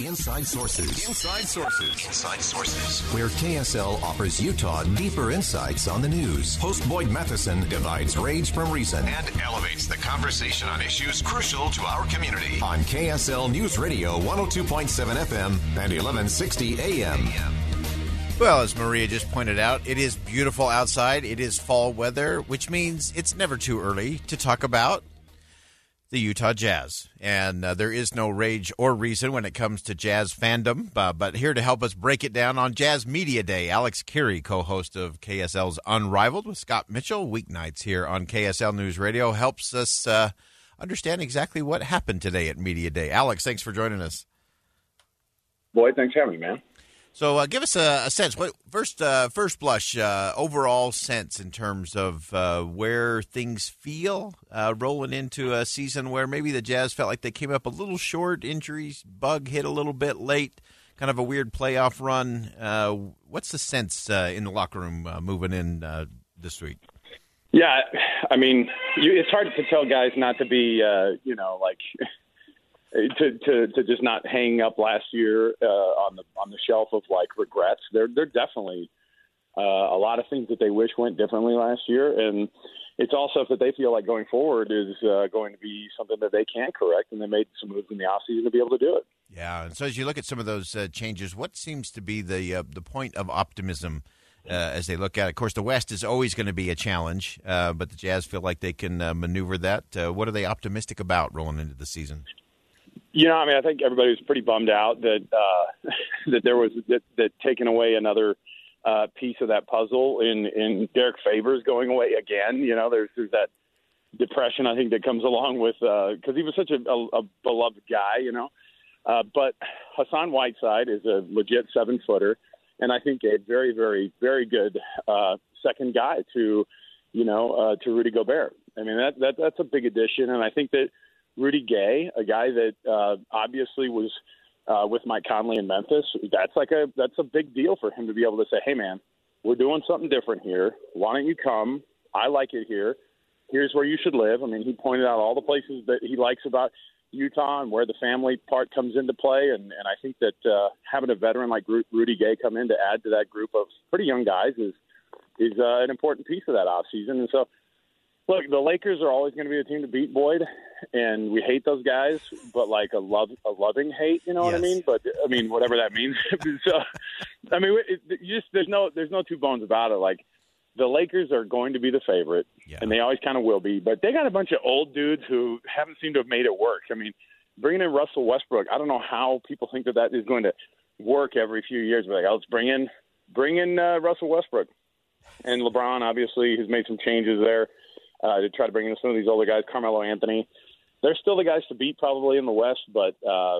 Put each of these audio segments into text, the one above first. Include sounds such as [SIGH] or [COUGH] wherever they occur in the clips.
Inside Sources. Inside Sources. Inside Sources. Where KSL offers Utah deeper insights on the news. Host Boyd Matheson divides rage from reason and elevates the conversation on issues crucial to our community. On KSL News Radio 102.7 FM and 1160 AM. Well, as Maria just pointed out, it is beautiful outside. It is fall weather, which means it's never too early to talk about the Utah Jazz. And uh, there is no rage or reason when it comes to jazz fandom. Uh, but here to help us break it down on Jazz Media Day, Alex Kirry, co host of KSL's Unrivaled with Scott Mitchell, weeknights here on KSL News Radio, helps us uh, understand exactly what happened today at Media Day. Alex, thanks for joining us. Boy, thanks for having me, man. So, uh, give us a, a, sense. What first, uh, first blush, uh, overall sense in terms of uh, where things feel uh, rolling into a season where maybe the Jazz felt like they came up a little short. Injuries, bug hit a little bit late. Kind of a weird playoff run. Uh, what's the sense in the locker room moving in this week? Yeah, I mean, you, it's hard to tell guys not to be, you know, like to to to just not hang up last year uh, on the on the shelf of like regrets. There there definitely uh, a lot of things that they wish went differently last year, and it's also that they feel like going forward is uh, going to be something that they can correct, and they made some moves in the offseason to be able to do it. Yeah, and so as you look at some of those uh, changes, what seems to be the uh, the point of optimism? Uh, as they look at it. Of course, the West is always going to be a challenge, but the Jazz feel like they can maneuver that. What are they optimistic about rolling into the season? You know, I mean, I think everybody was pretty bummed out that uh, [LAUGHS] that there was that, that taking away another uh, piece of that puzzle in in Derrick Favors going away again. You know, there's there's that depression I think that comes along with because uh, he was such a, a, a beloved guy. You know, uh, but Hassan Whiteside is a legit seven footer, and I think a very very very good uh, second guy to you know uh, to Rudy Gobert. I mean that that that's a big addition, and I think that Rudy Gay, a guy that uh, obviously was uh, with Mike Conley in Memphis. That's like a that's a big deal for him to be able to say, "Hey, man, we're doing something different here. Why don't you come? I like it here. Here's where you should live." I mean, he pointed out all the places that he likes about Utah and where the family part comes into play. And, and I think that uh, having a veteran like Rudy Gay come in to add to that group of pretty young guys is is uh, an important piece of that offseason. And so Look, the Lakers are always going to be a team to beat, Boyd, and we hate those guys, but like a love, a loving hate. You know yes. what I mean? But I mean, whatever that means. [LAUGHS] so, I mean, it, you just there's no there's no two bones about it. Like the Lakers are going to be the favorite, yeah. and they always kind of will be. But they got a bunch of old dudes who haven't seemed to have made it work. I mean, bringing in Russell Westbrook, I don't know how people think that that is going to work every few years. But like, oh, let's bring in bring in uh, Russell Westbrook, and LeBron obviously has made some changes there uh, to try to bring in some of these older guys. Carmelo Anthony, they're still the guys to beat probably in the West, but uh,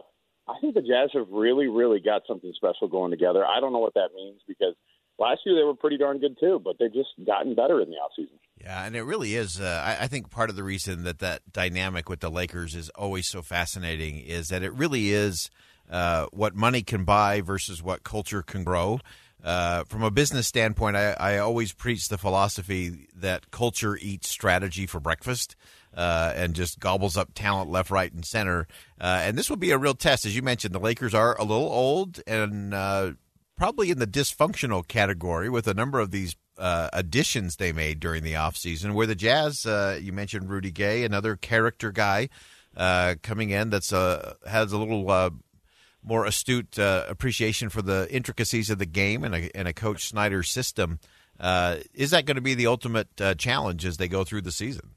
I think the Jazz have really, really got something special going together. I don't know what that means because last year they were pretty darn good too, but they've just gotten better in the offseason. Yeah, and it really is. Uh, I, I, think part of the reason that that dynamic with the Lakers is always so fascinating is that it really is uh, what money can buy versus what culture can grow. Uh, from a business standpoint, I, I, always preach the philosophy that culture eats strategy for breakfast uh, and just gobbles up talent left, right, and center. Uh, and this will be a real test. As you mentioned, the Lakers are a little old and uh, probably in the dysfunctional category with a number of these uh, additions they made during the offseason, where the Jazz, you mentioned Rudy Gay, another character guy coming in that's has a little more astute uh, appreciation for the intricacies of the game and a, and a Coach Snyder system. Uh, is that going to be the ultimate uh, challenge as they go through the season?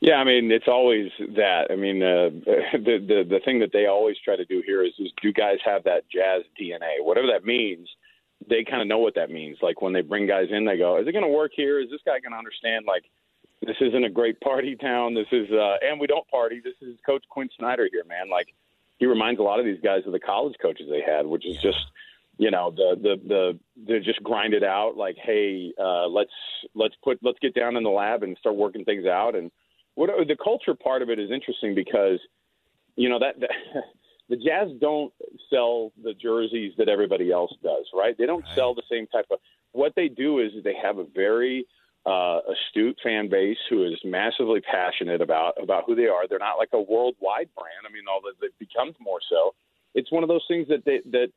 Yeah, I mean it's always that. I mean uh, [LAUGHS] the the the thing that they always try to do here is, is do guys have that jazz DNA, whatever that means. They kind of know what that means. Like when they bring guys in, they go, "Is it going to work here? Is this guy going to understand?" Like this isn't a great party town. This is uh, and we don't party. This is Coach Quinn Snyder here, man. Like he reminds a lot of these guys of the college coaches they had, which is just you know the the the they're just grind it out like hey uh let's let's put let's get down in the lab and start working things out. And what the culture part of it is interesting because you know that, that [LAUGHS] the jazz don't sell the jerseys that everybody else does right? They don't Right. sell the same type of what they do is they have a very uh, astute fan base who is massively passionate about about who they are. They're not like a worldwide brand. I mean, although it becomes more so, it's one of those things that they, that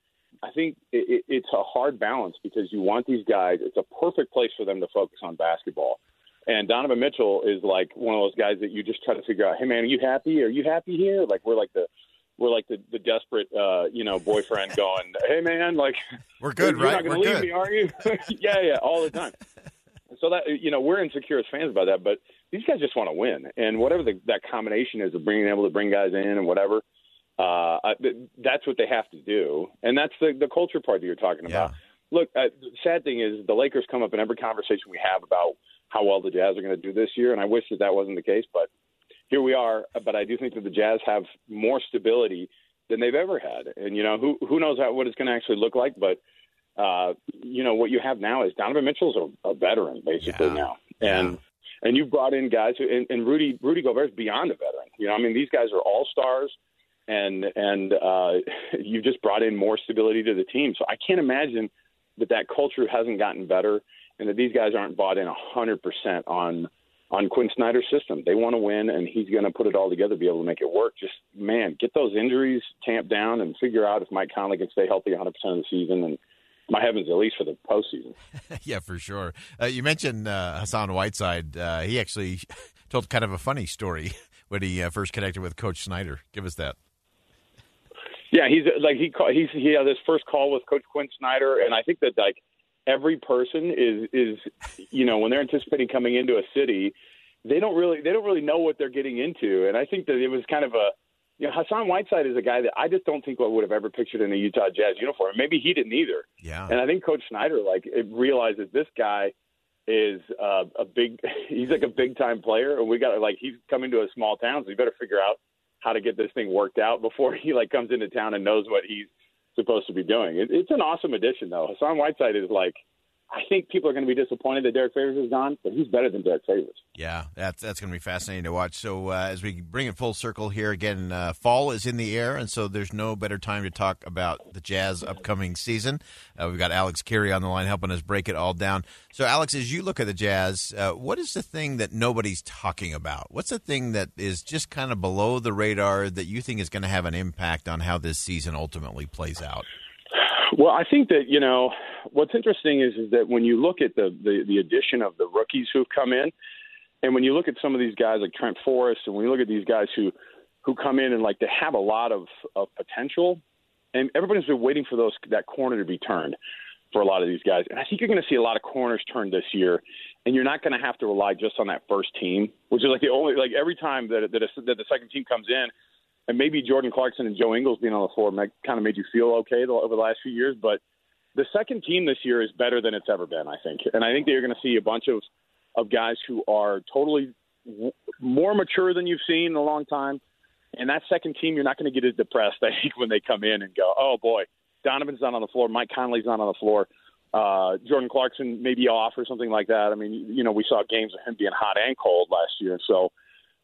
I think it, it, it's a hard balance because you want these guys. It's a perfect place for them to focus on basketball. And Donovan Mitchell is like one of those guys that you just try to figure out. Hey, man, are you happy? Are you happy here? Like we're like the we're like the, the desperate, uh, you know, boyfriend [LAUGHS] going, "Hey, man, like We're good, you're right? not going We're to leave good. me, are you? [LAUGHS] yeah, yeah, all the time. So that you know, we're insecure as fans about that, but these guys just want to win, and whatever the, that combination is of being able to bring guys in and whatever, uh, I- that's what they have to do, and that's the the culture part that you're talking about. Yeah. Look, uh, the sad thing is the Lakers come up in every conversation we have about how well the Jazz are going to do this year, and I wish that that wasn't the case, but here we are. But I do think that the Jazz have more stability than they've ever had, and you know who who knows how, what it's going to actually look like, but uh, you know what you have now is Donovan Mitchell's a, a veteran basically Yeah. now, and and you've brought in guys who, and, and Rudy Rudy Gobert's beyond a veteran. You know, I mean these guys are all stars, and and uh, [LAUGHS] you've just brought in more stability to the team. So I can't imagine that that culture hasn't gotten better, and that these guys aren't bought in a hundred percent on on Quinn Snyder's system. They want to win, and he's going to put it all together, be able to make it work. Just man, get those injuries tamped down, and figure out if Mike Conley can stay healthy 100 percent of the season, and my heavens, at least for the postseason. [LAUGHS] yeah, for sure. Uh, you mentioned uh, Hassan Whiteside. Uh, he actually [LAUGHS] told kind of a funny story [LAUGHS] when he uh, first connected with Coach Snyder. Give us that. Yeah, he's like he call, he's he had his first call with Coach Quinn Snyder, and I think that like every person is is you know when they're anticipating coming into a city, they don't really they don't really know what they're getting into, and I think that it was kind of a you know Hassan Whiteside is a guy that I just don't think I would have ever pictured in a Utah Jazz uniform. Maybe he didn't either. Yeah. And I think Coach Snyder like it realizes this guy is uh, a big [LAUGHS] he's like a big time player and we got like he's coming to a small town so you better figure out how to get this thing worked out before [LAUGHS] he like comes into town and knows what he's supposed to be doing. It, it's an awesome addition though. Hassan Whiteside is like I think people are going to be disappointed that Derrick Favors is gone, but he's better than Derrick Favors. Yeah, that's that's going to be fascinating to watch. So uh, as we bring it full circle here again, uh, fall is in the air, and so there's no better time to talk about the Jazz upcoming season. Uh, we've got Alex Kirry on the line helping us break it all down. So Alex, as you look at the Jazz, uh, what is the thing that nobody's talking about? What's the thing that is just kind of below the radar that you think is going to have an impact on how this season ultimately plays out? Well, I think that you know what's interesting is is that when you look at the the, the addition of the rookies who've come in, and when you look at some of these guys like Trent Forrest, and when you look at these guys who who come in and like they have a lot of, of potential, and everybody's been waiting for those that corner to be turned for a lot of these guys, and I think you're going to see a lot of corners turned this year, and you're not going to have to rely just on that first team, which is like the only like every time that that, a, that the second team comes in and maybe Jordan Clarkson and Joe Ingles being on the floor kind of made you feel okay over the last few years. But the second team this year is better than it's ever been, I think, and I think that you're going to see a bunch of of guys who are totally w- more mature than you've seen in a long time. And that second team, you're not going to get as depressed, [LAUGHS] I think, when they come in and go, "Oh boy, Donovan's not on the floor, Mike Conley's not on the floor." Uh, Jordan Clarkson may be off or something like that. I mean, you know, we saw games of him being hot and cold last year. So,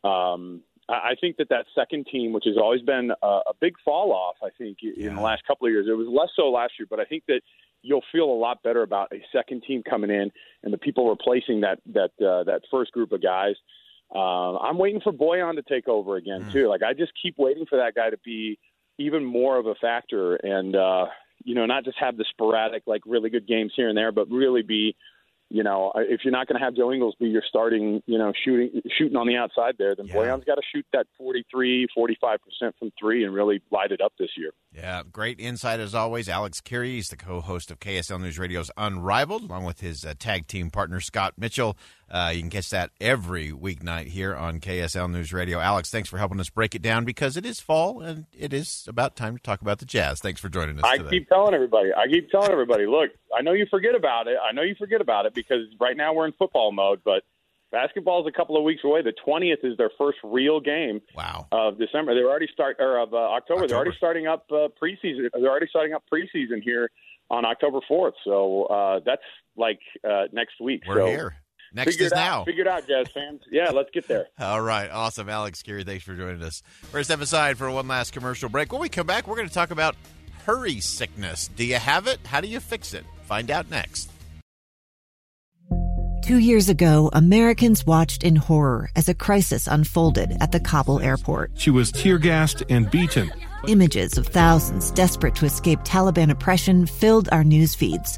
um, I think that that second team, which has always been a, a big fall off, I think in the last couple of years, it was less so last year, but I think that you'll feel a lot better about a second team coming in and the people replacing that that uh, that first group of guys. Uh, I'm waiting for Bojan to take over again too. Like I just keep waiting for that guy to be even more of a factor, and uh, you know, not just have the sporadic like really good games here and there, but really be you know, if you're not going to have Joe Ingles be your starting, you know, shooting shooting on the outside there, then Yeah. Bojan's got to shoot that 43, 45 percent from three and really light it up this year. Yeah, great insight as always. Alex Kirry, he's the co-host of KSL News Radio's Unrivaled, along with his uh, tag team partner Scott Mitchell. Uh, you can catch that every weeknight here on KSL News Radio. Alex, thanks for helping us break it down because it is fall and it is about time to talk about the Jazz. Thanks for joining us I today. keep telling everybody. I keep telling everybody. Look, I know you forget about it. I know you forget about it because right now we're in football mode, but basketball is a couple of weeks away. The twentieth is their first real game. Wow. Of December, they're already start or of uh, October. October. They're already starting up uh, preseason. They're already starting up preseason here on October fourth. So uh, that's like uh, next week. We're so here. Next figure is now. Out. Figure it out, Jazz fans. Yeah, let's get there. [LAUGHS] All right. Awesome. Alex Kirry, thanks for joining us. We're step aside for one last commercial break. When we come back, we're going to talk about hurry sickness. Do you have it? How do you fix it? Find out next. Two years ago, Americans watched in horror as a crisis unfolded at the Kabul airport. She was tear gassed and beaten. Images of thousands desperate to escape Taliban oppression filled our news feeds.